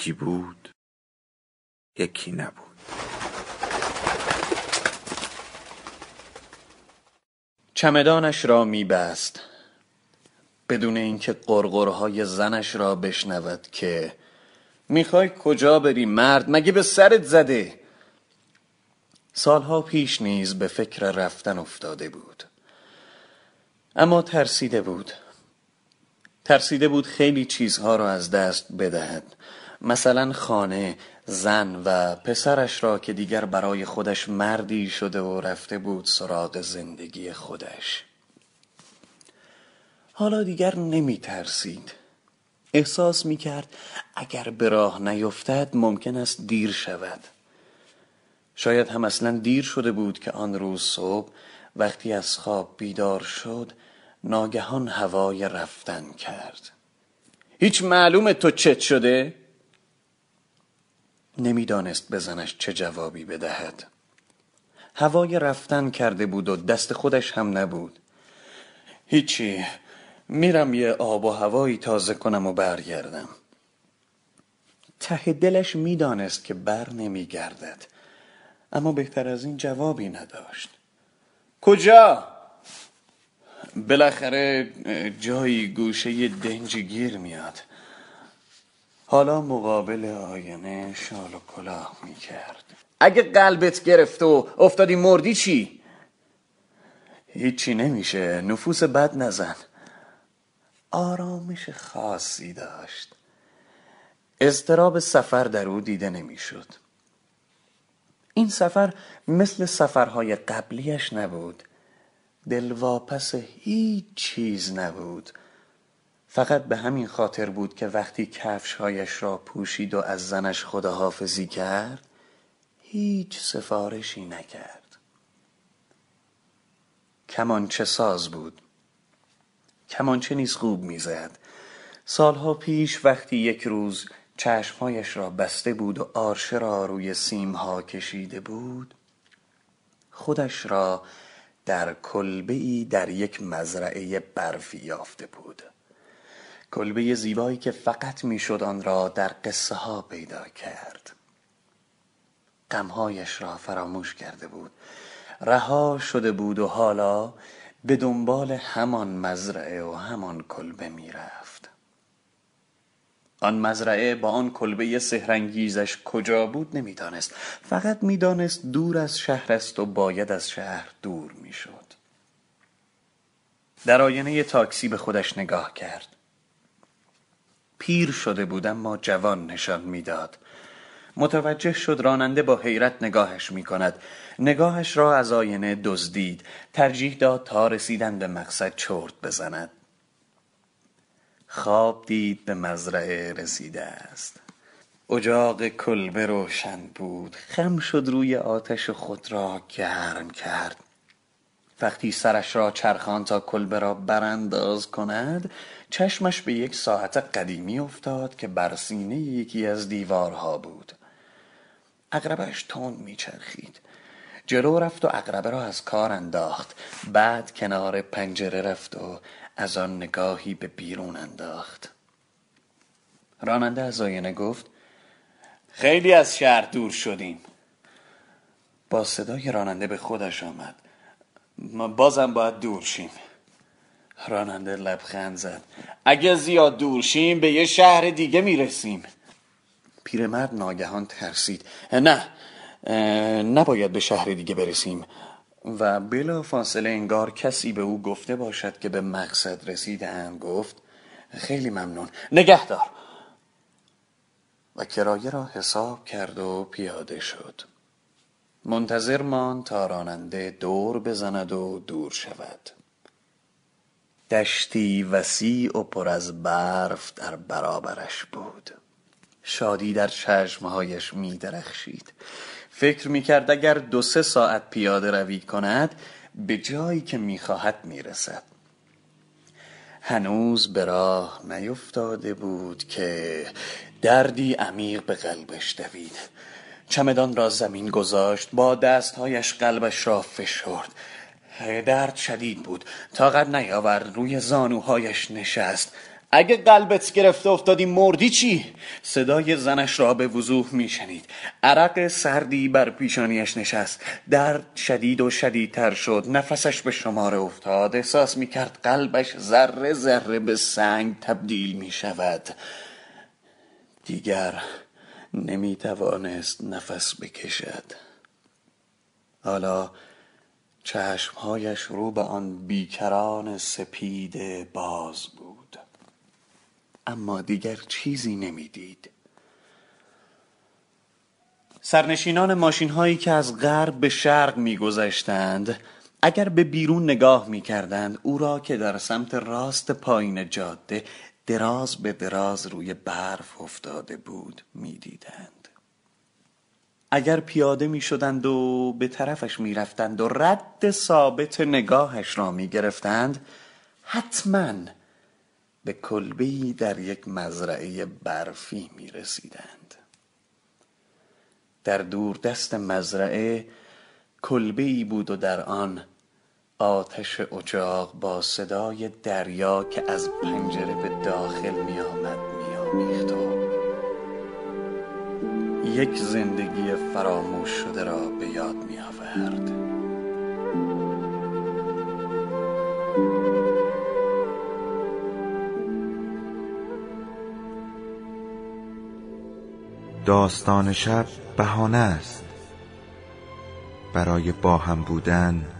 یکی بود یکی نبود. چمدانش را میبست بدون اینکه قرقرهای زنش را بشنود که می‌خوای کجا بری مرد؟ مگه به سرت زده؟ سالها پیش نیز به فکر رفتن افتاده بود. اما ترسیده بود. ترسیده بود خیلی چیزها را از دست بدهد. مثلا خانه زن و پسرش را که دیگر برای خودش مردی شده و رفته بود سراغ زندگی خودش. حالا دیگر نمی ترسید احساس می کرد اگر به راه نیفتد ممکن است دیر شود. شاید هم اصلا دیر شده بود که آن روز صبح وقتی از خواب بیدار شد ناگهان هوای رفتن کرد. هیچ معلوم تو چت شده؟ نمی‌دانست بزنش چه جوابی بدهد. هوای رفتن کرده بود و دست خودش هم نبود. هیچی میرم یه آب و هوایی تازه کنم و برگردم. ته دلش می‌دانست که بر نمیگردد اما بهتر از این جوابی نداشت. کجا؟ بالاخره جایی گوشه دنجی گیر میاد. حالا مقابل آینه شال و کلاه می کرد اگه قلبت گرفت و افتادی مردی چی؟ هیچی نمیشه. نفوس بد نزن. آرامش خاصی داشت. اضطراب سفر در او دیده نمی‌شد. این سفر مثل سفرهای قبلیش نبود. دلواپس هیچ چیز نبود. فقط به همین خاطر بود که وقتی کفشهایش را پوشید و از زنش خداحافظی کرد هیچ سفارشی نکرد. کمانچه ساز بود. کمانچه نیز خوب می‌زد. سالها پیش وقتی یک روز چشمهایش را بسته بود و آرشه را روی سیمها کشیده بود خودش را در کلبه ای در یک مزرعه برفی یافته بود. کلبه زیبایی که فقط می‌شد آن را در قصه ها پیدا کرد. غمهایش را فراموش کرده بود. رها شده بود و حالا به دنبال همان مزرعه و همان کلبه می‌رفت. آن مزرعه با آن کلبه سهرنگیزش کجا بود نمی‌دانست. فقط می‌دانست دور از شهر است و باید از شهر دور می‌شد. در آینه تاکسی به خودش نگاه کرد. پیر شده بود اما جوان نشان می‌داد. متوجه شد راننده با حیرت نگاهش می کند نگاهش را از آینه دزدید. ترجیح داد تا رسیدن به مقصد چرت بزند. خواب دید به مزرعه رسیده است. اجاق کلبه روشن بود. خم شد روی آتش خود را گرم کرد. وقتی سرش را چرخان تا کلبه را برانداز کند چشمش به یک ساعت قدیمی افتاد که بر سینه یکی از دیوارها بود. اقربش تند میچرخید. جلو رفت و اقربه را از کار انداخت. بعد کنار پنجره رفت و از آن نگاهی به بیرون انداخت. راننده از آینه گفت خیلی از شهر دور شدیم. با صدای راننده به خودش آمد. ما بازم باید دور شیم. راننده لبخند زد. اگه زیاد دور شیم به یه شهر دیگه می‌رسیم. پیرمرد ناگهان ترسید. نه نباید به شهر دیگه برسیم. و بلا فاصله انگار کسی به او گفته باشد که به مقصد رسیدن گفت خیلی ممنون. نگهدار. و کرایه را حساب کرد و پیاده شد. منتظر ماند تا راننده دور بزند و دور شود. دشتی وسیع و پر از برف در برابرش بود. شادی در چشمهایش می درخشید. فکر می کرد اگر دو سه ساعت پیاده روی کند به جایی که می خواهد می رسد. هنوز به راه نیفتاده بود که دردی عمیق به قلبش دوید. چمدان را زمین گذاشت با دستهایش قلبش را فشرد. درد شدید بود. طاقت نیاورد روی زانوهایش نشست. اگه قلبت گرفته افتادی مردی چی؟ صدای زنش را به وضوح میشنید. عرق سردی بر پیشانیش نشست. درد شدید و شدیدتر شد. نفسش به شماره افتاد. احساس می‌کرد قلبش ذره ذره به سنگ تبدیل می‌شود. دیگر نمی‌توانست نفس بکشد. حالا چشمهایش رو به آن بیکران سپید باز بود. اما دیگر چیزی نمی‌دید. سرنشینان ماشین هایی که از غرب به شرق میگذشتند اگر به بیرون نگاه می‌کردند او را که در سمت راست پایین جاده دراز به دراز روی برف افتاده بود می‌دیدند. اگر پیاده می شدند و به طرفش می رفتند و رد ثابت نگاهش را می گرفتند حتما به کلبهی در یک مزرعه برفی می رسیدند در دور دست مزرعه کلبهی بود و در آن آتش اجاق با صدای دریا که از پنجره به داخل می آمد می آمیخت و یک زندگی فراموش شده را به یاد می آورد داستان شب بهانه است. برای با هم بودن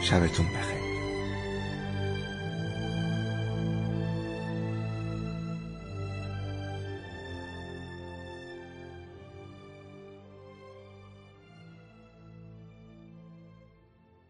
شبتون بخیر.